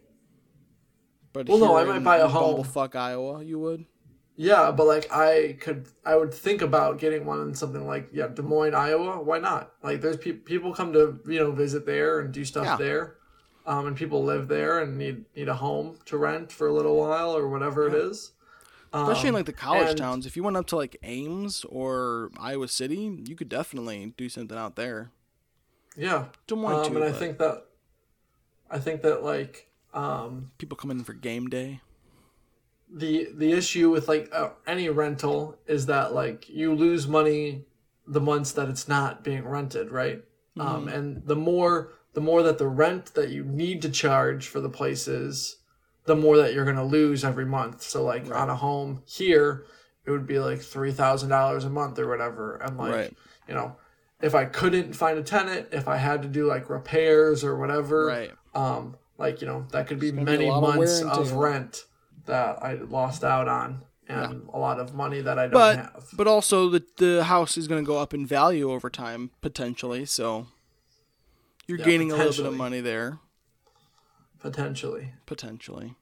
But Well, no, I might buy a home. Fuck Iowa. You would. Yeah, but like I could, I would think about getting one in something like yeah, Des Moines, Iowa. Why not? Like there's pe- people come to you know visit there and do stuff Yeah. there, um, and people live there and need need a home to rent for a little while or whatever it is. Especially in Um, like the college and- towns. If you went up to like Ames or Iowa City, you could definitely do something out there. Yeah, Des Moines um, too. and I think that, I think that like um, people come in for game day. The the issue with like uh, any rental is that like you lose money the months that it's not being rented right? Um, and the more the more that the rent that you need to charge for the places, the more that you're going to lose every month. So like on a home here it would be like $3000 a month or whatever. And like Right. you know if i couldn't find a tenant if i had to do like repairs or whatever Right. um like you know that could be gonna many lot of months of rent that i lost out on and a lot of money that i don't But have but also the the house is going to go up in value over time potentially. So you're Yeah, gaining a little bit of money there potentially potentially.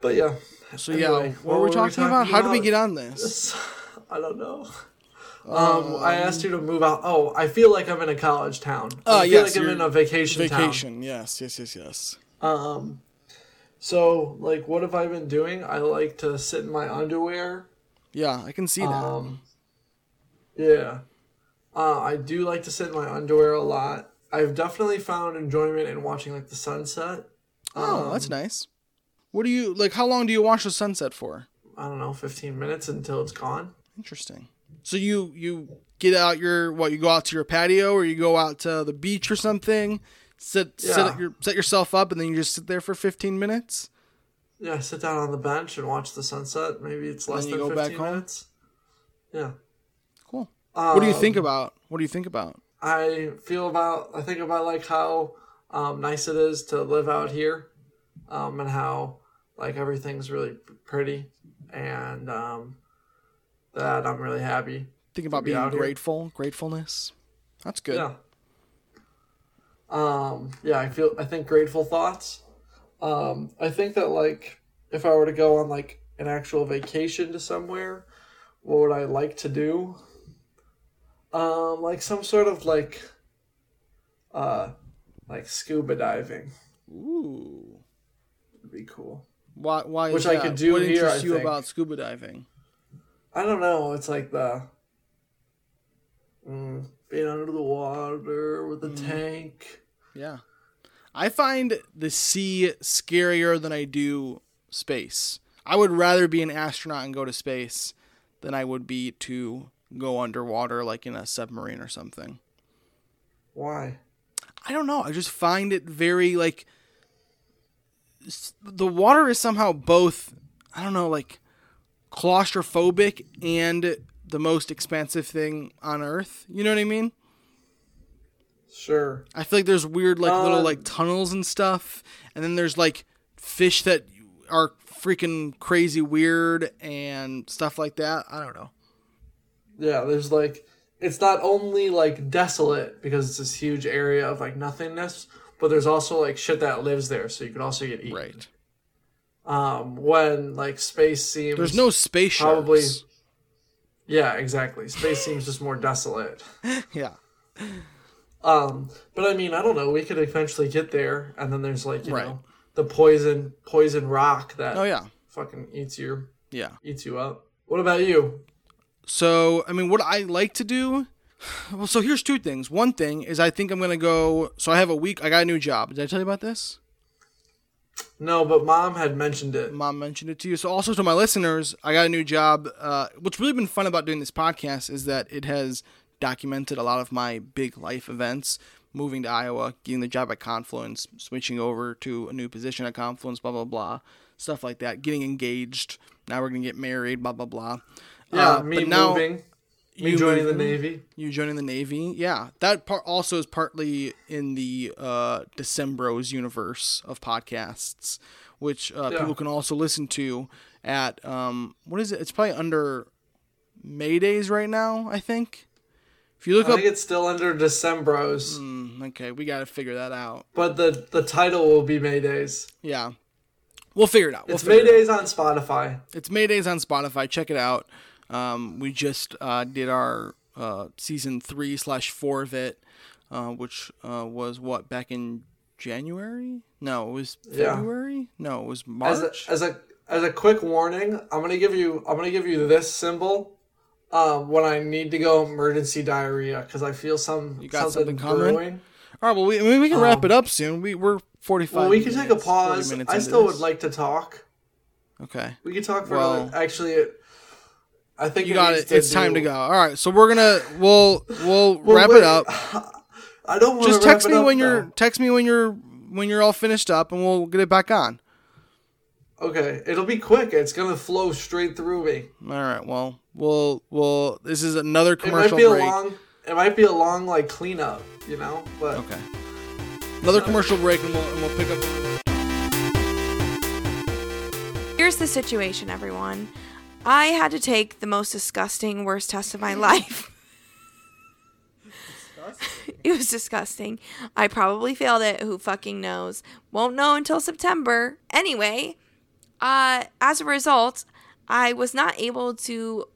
but yeah So Anyway, yeah, what, were we talking, about? How did we get on this? [laughs] i don't know um, I asked you to move out. Oh, I feel like I'm in a college town. Ah, I feel yes, like I'm in a vacation, town. Vacation. Yes, yes, yes, yes. Um, so like, what have I been doing? I like to sit in my underwear. Yeah, I can see that. Um, yeah. Uh, I do like to sit in my underwear a lot. I've definitely found enjoyment in watching like the sunset. Oh, that's Um, nice. What do you like? How long do you watch the sunset for? I don't know, 15 minutes until it's gone. Interesting. So you you get out your what? You go out to your patio, or you go out to the beach or something. Sit sit Yeah. at your, set yourself up, and then you just sit there for fifteen minutes. Yeah, sit down on the bench and watch the sunset. Maybe it's less than go back 15 home? minutes. Yeah. Cool. what do you think Um, about? What do you think about? I feel about I think about like how um, nice it is to live out here, um, and how like everything's really pretty, and um, that I'm really happy. Think about be being out here. grateful, gratefulness. That's good. Yeah. Um, yeah, I feel I think grateful thoughts. Um, I think that like if I were to go on like an actual vacation to somewhere, what would I like to do? Um, like some sort of like uh like scuba diving Ooh. would be cool. Why? Why? Is Which I that? could do What here, interests I you think. about scuba diving? I don't know, it's like the mm, being under the water with a tank. Yeah. I find the sea scarier than I do space. I would rather be an astronaut and go to space than I would be to go underwater like in a submarine or something. Why? I don't know. I just find it very like the water is somehow both I don't know like claustrophobic and the most expansive thing on earth. You know what I mean? Sure. I feel like there's weird like little Um, like tunnels and stuff, and then there's like fish that are freaking crazy weird and stuff like that. I don't know. Yeah, there's like it's not only like desolate because it's this huge area of like nothingness, but there's also like shit that lives there, so you could also get eaten. Right. Um, when like space seems There's no space sharks. Yeah, exactly. Space seems just more desolate. [laughs] Yeah. Um, but I mean, I don't know. We could eventually get there, and then there's like you Right. know the poison poison rock that Oh yeah. fucking eats you Yeah. eats you up. What about you? So I mean, what I like to do. [sighs] Well, so here's two things. One thing is I think I'm gonna go. So I have a week. I got a new job. Did I tell you about this? No, but mom had mentioned it. mom mentioned it to you. So also to my listeners, I got a new job. Uh, what's really been fun about doing this podcast is that it has documented a lot of my big life events. Moving to Iowa, getting the job at Confluence, switching over to a new position at Confluence, blah blah blah, stuff like that. Getting engaged. Now we're gonna get married, blah blah blah. Yeah, Uh, me but now moving, me you joining moving, the navy. You joining the Navy, yeah. That part also is partly in the uh, Decembros universe of podcasts, which uh, Yeah. people can also listen to at um, what is it? It's probably under Maydays right now. I think. If you look I up, think it's still under Decembros, Mm, okay, we got to figure that out. but the the title will be Maydays. Yeah, we'll figure it out. We'll It's figure it out. Maydays on Spotify. It's Maydays on Spotify. Check it out. Um, we just uh, did our uh, season three slash four of it, uh, which uh, was what back in January? No, it was Yeah. February. No, it was As March. a, as a as a quick warning, I'm gonna give you I'm gonna give you this symbol. Um, when I need to go emergency diarrhea because I feel some You got something, something coming? All right, well, we, I mean, we can wrap it up soon. We we're forty five. Um, Well, we can take a pause. I still would like to talk. Okay, We can talk for Well- another, actually. It, I think you it got it. It's time to go. All right, so we're gonna we'll we'll, [laughs] Well, wrap wait, it up. [laughs] I don't want Just text wrap it me up, when you're text me when you're when you're all finished up, and we'll get it back on. Okay, it'll be quick. It's gonna flow straight through me. All right. Well, we'll we'll. This is another commercial. It might commercial be a break. long. It might be a long like cleanup, you know. But Okay. Another commercial break, and we'll, and we'll pick up. Here's the situation, everyone. I had to take the most disgusting, worst test of my [laughs] life. [laughs] it was disgusting. I probably failed it. Who fucking knows? Won't know until September. Anyway, uh, as a result, I was not able to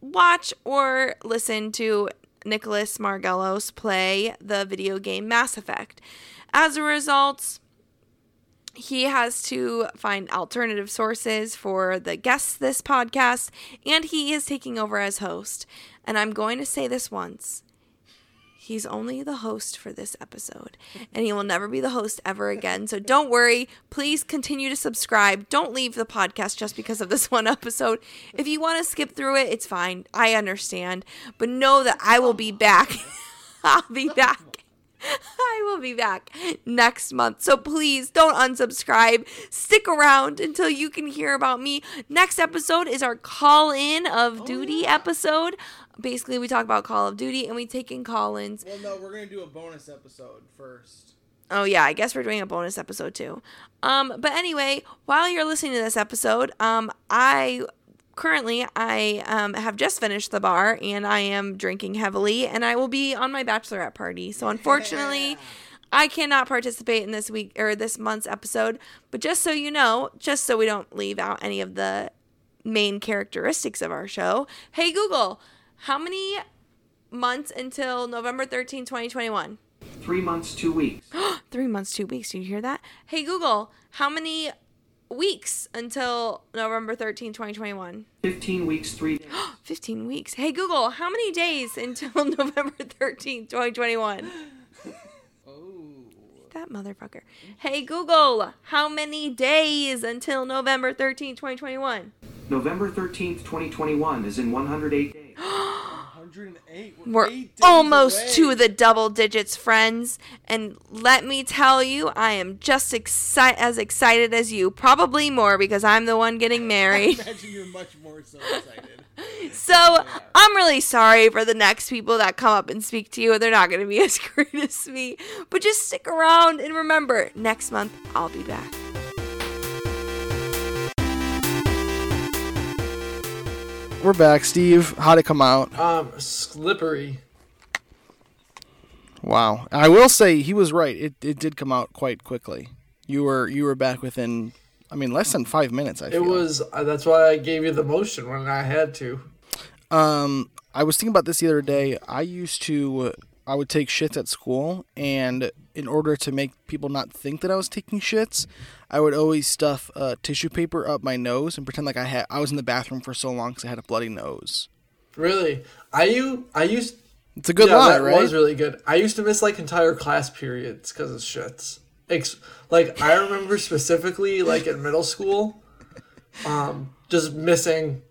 watch or listen to Nicholas Margelos play the video game Mass Effect. As a result, he has to find alternative sources for the guests this podcast, and he is taking over as host. And I'm going to say this once He's only the host for this episode, and he will never be the host ever again. So don't worry. Please continue to subscribe. Don't leave the podcast just because of this one episode. If you want to skip through it, it's fine. I understand. But know that I will be back. [laughs] I'll be back. [laughs] I will be back next month. So please don't unsubscribe. Stick around until you can hear about me. Next episode is our call in of duty episode basically we talk about Call of Duty and we take in call-ins. Well, no, we're gonna do a bonus episode first. Oh yeah, I guess we're doing a bonus episode too. Um, but anyway, while you're listening to this episode, um, I currently I um, have just finished the bar and I am drinking heavily, and I will be on my bachelorette party. So unfortunately. I cannot participate in this week or this month's episode, but just so you know, just so we don't leave out any of the main characteristics of our show, hey Google, how many months until November 13, 2021? Three months, two weeks. [gasps] Three months, two weeks. Did you hear that? Hey, Google, how many weeks until November 13, 2021? 15 weeks, three days. [gasps] 15 weeks. Hey, Google, how many days until [laughs] November 13, 2021? oh. That motherfucker. Hey, Google, how many days until November 13, 2021? November 13th, 2021 is in 108 days. [gasps] [gasps] 108. We're days almost away. to the double digits, friends. And let me tell you, I am just exci- as excited as you. Probably more because I'm the one getting [laughs] married. Imagine you're much more so excited. [laughs] so I'm really sorry for the next people that come up and speak to you. They're not going to be [laughs] as great as me. But just stick around and remember, next month I'll be back. We're back, Steve. How'd it come out? Um, slippery. Wow. I will say he was right. It it did come out quite quickly. You were you were back within I mean less than 5 minutes I It feel. was. Uh, that's why I gave you the motion when I had to. Um, I was thinking about this the other day. I used to, I would take shits at school, and in order to make people not think that I was taking shits, I would always stuff uh, tissue paper up my nose and pretend like I had, I was in the bathroom for so long because I had a bloody nose. Really, I you I used. It's a good yeah, lie, that right? was really good. I used to miss like entire class periods because of shits. Ex- like I remember specifically, like in middle school, um, just missing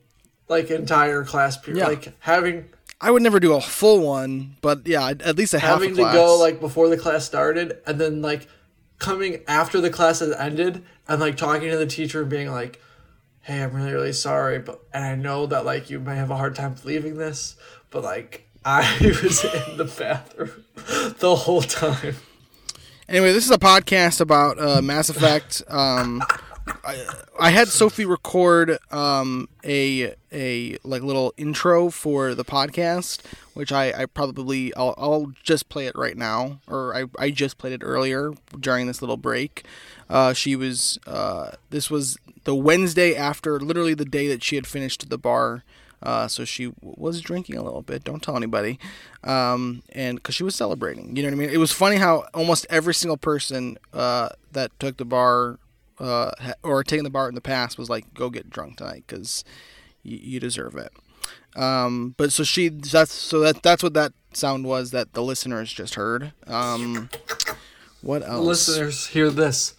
like entire class period, Yeah. like having I would never do a full one, but yeah, at least a half having to go like before the class started, and then like coming after the class has ended, and like talking to the teacher and being like, "Hey, I'm really really sorry, but and I know that like you may have a hard time believing this, but like." [laughs] I was in the bathroom [laughs] the whole time. Anyway, this is a podcast about uh, Mass Effect. Um, I, had Sophie record um, a a like little intro for the podcast, which I, I probably I'll, I'll just play it right now, or I, I just played it earlier during this little break. Uh, she was uh, this was the Wednesday after, literally the day that she had finished the bar. Uh, so she was drinking a little bit. Don't tell anybody. Um, and because she was celebrating, you know what I mean. It was funny how almost every single person uh, that took the bar uh, or taken the bar in the past was like, "Go get drunk tonight because y- you deserve it." Um, but so she that's so that that's what that sound was that the listeners just heard. Um, what else? Listeners, hear this.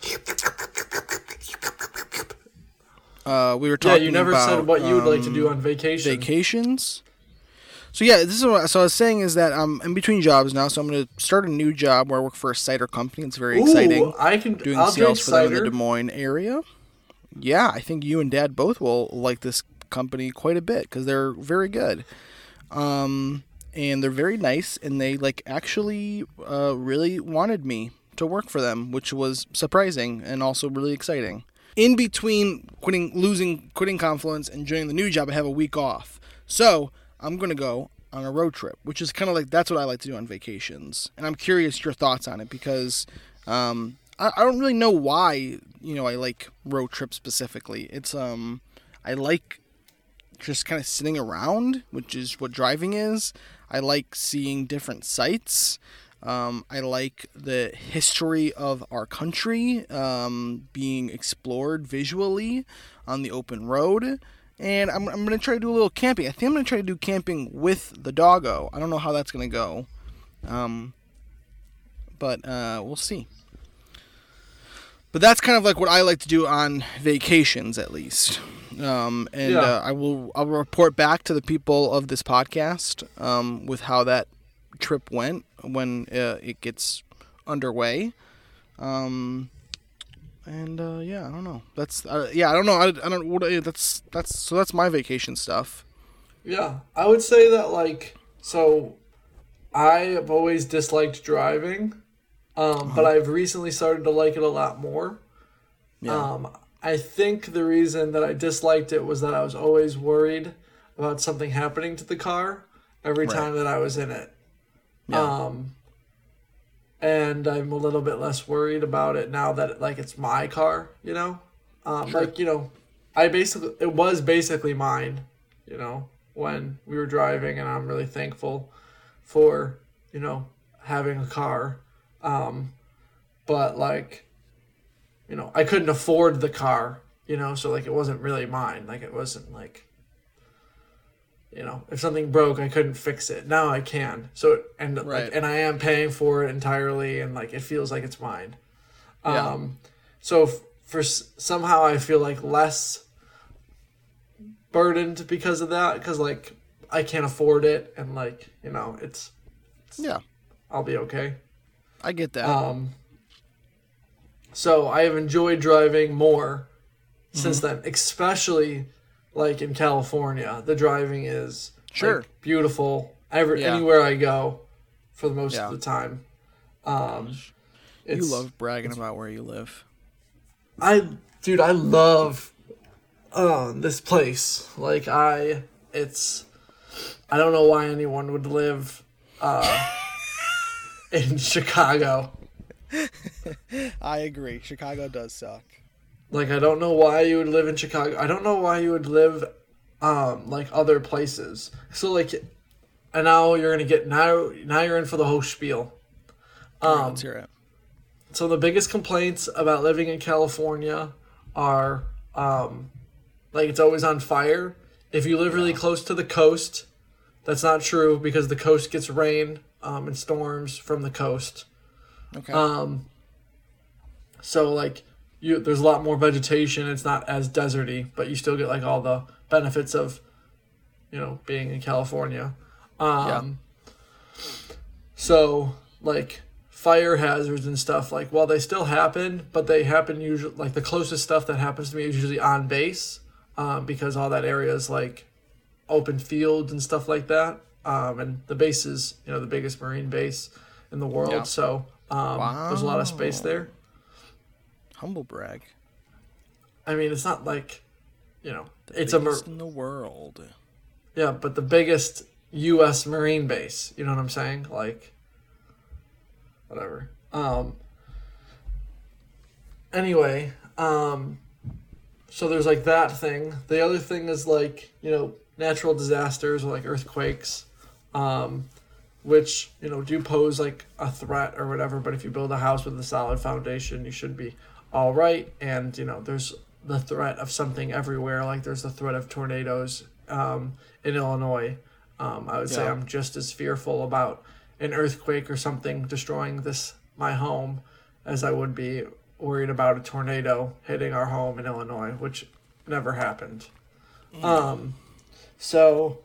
Uh, we were talking. Yeah, you never about, said what you would like to um, do on vacation. vacations. So yeah, this is what so I was saying is that I'm in between jobs now, so I'm going to start a new job where I work for a cider company. It's very Ooh, exciting. I can. Doing I'll sales for them in the. Des Moines area. Yeah, I think you and Dad both will like this company quite a bit because they're very good. Um, and they're very nice, and they like actually uh, really wanted me to work for them, which was surprising and also really exciting. In between quitting, losing, quitting Confluence and joining the new job, I have a week off, so I'm gonna go on a road trip, which is kind of like that's what I like to do on vacations. And I'm curious your thoughts on it because um, I, I don't really know why you know I like road trips specifically. It's um I like just kind of sitting around, which is what driving is. I like seeing different sights. Um, I like the history of our country um, being explored visually on the open road. And I'm, I'm going to try to do a little camping. I think I'm going to try to do camping with the doggo. I don't know how that's going to go. Um, but uh, we'll see. But that's kind of like what I like to do on vacations, at least. Um, and Yeah. uh, I will I'll report back to the people of this podcast um, with how that trip went when uh, it gets underway. Um, and uh, yeah, I don't know. That's uh, yeah, I don't know. I, I don't. What, that's that's so that's my vacation stuff. Yeah, I would say that like so. I have always disliked driving, um, but I've recently started to like it a lot more. Yeah. Um, I think the reason that I disliked it was that I was always worried about something happening to the car every Right. time that I was in it. Yeah. Um, and I'm a little bit less worried about it now that like it's my car, you know. Um, Sure. Like you know, I basically it was basically mine, you know, when we were driving, and I'm really thankful for you know having a car. Um, but like, you know, I couldn't afford the car, you know, so like it wasn't really mine. Like it wasn't like you know, if something broke, I couldn't fix it. Now I can. So and Right. like, and I am paying for it entirely, and like it feels like it's mine. Yeah. Um, so f- for s- somehow I feel like less burdened because of that, because like I can't afford it, and like you know, it's yeah, I'll be okay. I get that. Um, so I have enjoyed driving more since then, especially like in California. The driving is like, Sure. beautiful. Every Yeah. anywhere I go, for the most Yeah. of the time. Um, you love bragging about where you live. I dude, I love uh, this place. Like I, it's I don't know why anyone would live uh, [laughs] in Chicago. I agree. Chicago does suck. Like I don't know why you would live in Chicago. I don't know why you would live um like other places. So like and now you're gonna get now now you're in for the whole spiel. Um Let's hear it. so the biggest complaints about living in California are um like it's always on fire. If you live really close to the coast, that's not true because the coast gets rain um, and storms from the coast. Okay. Um, so like you, there's a lot more vegetation. It's not as deserty, but you still get like all the benefits of, you know, being in California. Um, So like fire hazards and stuff like while they still happen, but they happen usually like the closest stuff that happens to me is usually on base, um, because all that area is like open fields and stuff like that. Um, and the base is you know the biggest marine base in the world, Yeah. so um, there's a lot of space there. Humble brag. I mean, it's not like, you know, The it's a in the world. yeah, but the biggest U.S. Marine base. You know what I'm saying? Like, whatever. Um. Anyway, um, so there's like that thing. The other thing is like you know natural disasters or like earthquakes, um, which you know do pose like a threat or whatever. But if you build a house with a solid foundation, you should be all right. And you know there's the threat of something everywhere. Like there's the threat of tornadoes um, in Illinois. Um, I would say I'm just as fearful about an earthquake or something destroying this my home as I would be worried about a tornado hitting our home in Illinois, which never happened. Um, so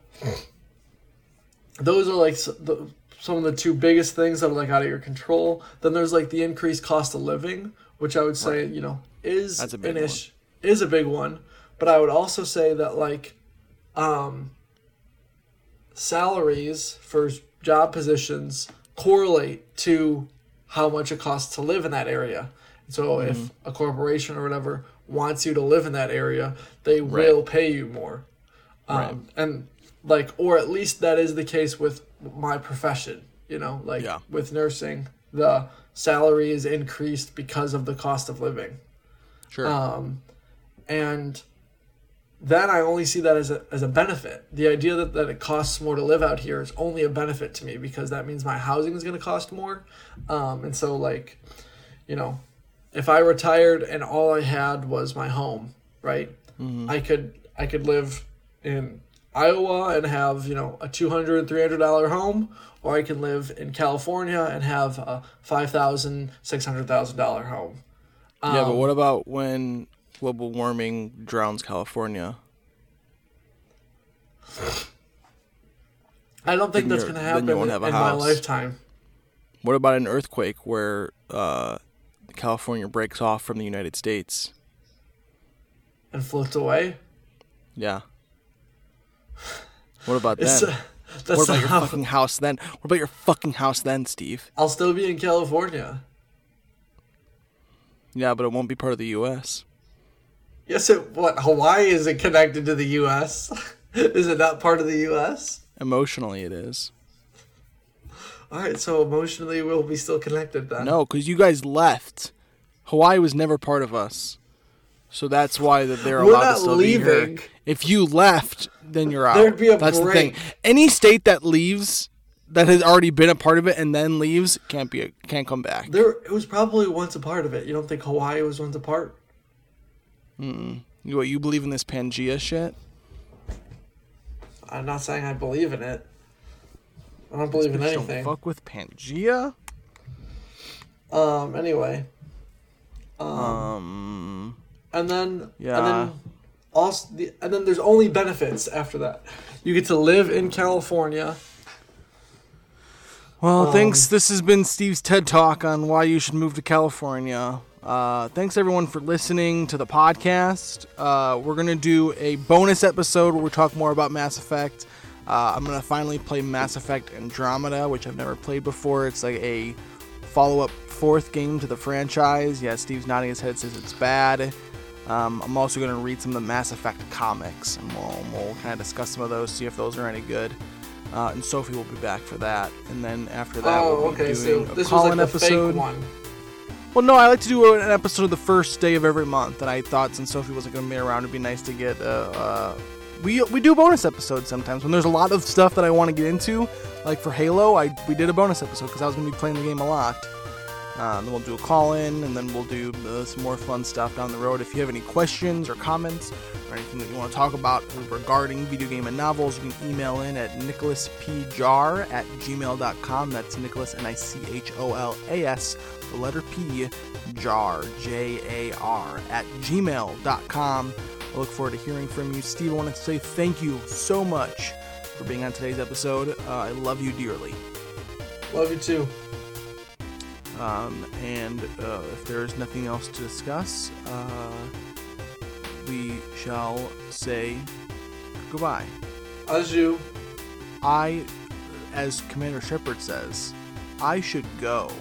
those are like the, some of the two biggest things that are like out of your control. Then there's like the increased cost of living, which I would say you know is That's a big an ish is a big one. But I would also say that like um, salaries for job positions correlate to how much it costs to live in that area. So if a corporation or whatever wants you to live in that area, they will pay you more. Um, Right. And like, or at least that is the case with my profession. You know, like Yeah. with nursing, the salary is increased because of the cost of living Sure. um, and then I only see that as a, as a benefit. The idea that, that it costs more to live out here is only a benefit to me because that means my housing is going to cost more. Um, and so, like, you know, if I retired and all I had was my home, right? I could I could live in Iowa and have, you know, a $200, $300 home, or I can live in California and have a $5,000, $600,000 home. yeah, but Um, what about when global warming drowns California? I don't think Then that's going to happen in a my house. lifetime. What about an earthquake where uh, California breaks off from the United States? And floats away. Yeah. [laughs] What about It's, uh, What about your fucking house then? What about your fucking house then, Steve? I'll still be in California. Yeah, but it won't be part of the U.S. Yes, it. What Hawaii isn't connected to the U.S. [laughs] is it not part of the U.S.? Emotionally, it is. All right, so emotionally we'll be still connected then. No, because you guys left. Hawaii was never part of us, so that's why that they're We're allowed to still be leaving. here. If you left, then you're out. There'd be a that's the thing. Any state that leaves, that has already been a part of it and then leaves, can't be a, can't come back. There, it was probably once a part of it. You don't think Hawaii was once a part? You what you believe in this Pangea shit? I'm not saying I believe in it. I don't believe in anything. Don't fuck with Pangea. Um. Anyway, Um. And then Yeah. and then also the, and then there's only benefits after that. You get to live in California. Well, Um, thanks. This has been Steve's TED Talk on why you should move to California. Uh, thanks everyone for listening to the podcast. Uh, we're gonna do a bonus episode where we talk more about Mass Effect. Uh, I'm gonna finally play Mass Effect Andromeda, which I've never played before. It's like a follow-up fourth game to the franchise. Yeah, Steve's nodding his head says it's bad. Um, I'm also gonna read some of the Mass Effect comics, and we'll, we'll kind of discuss some of those, see if those are any good. Uh, and Sophie will be back for that. And then after that, oh, we'll be okay. doing So a this call-in like episode. fake one. Well, no, I like to do an episode of the first day of every month, and I thought since Sophie wasn't going to be around, it'd be nice to get. Uh, uh, we we do bonus episodes sometimes when there's a lot of stuff that I want to get into, like for Halo. I we did a bonus episode because I was going to be playing the game a lot. Uh, then we'll do a call in, and then we'll do uh, some more fun stuff down the road. If you have any questions or comments or anything that you want to talk about regarding video game and novels, you can email in at nicholaspjar at gmail.com. That's Nicholas, N I C H O L A S, the letter P, jar, J A R, at gmail.com. I look forward to hearing from you. Steve, I want to say thank you so much for being on today's episode. Uh, I love you dearly. Love you too. Um, and uh, if there is nothing else to discuss, uh, we shall say goodbye. As you. I, as Commander Shepard says, I should go.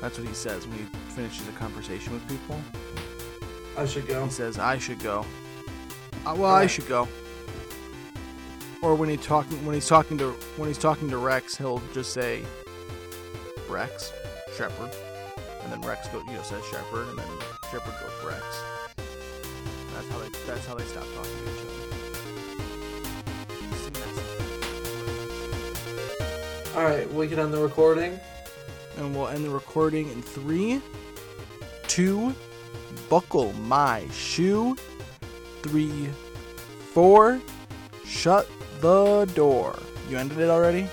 That's what he says when he finishes a conversation with people. I should go. He says, "I should go." Uh, well, I should go. Or when he talking when he's talking to when he's talking to Wrex, he'll just say, "Wrex, Shepard," and then Wrex goes, you know, says Shepard, and then Shepard goes Wrex. That's how they. That's how they stop talking to each other. All right, we can end the recording. And we'll end the recording in three, two, buckle my shoe, three, four, shut the door. You ended it already?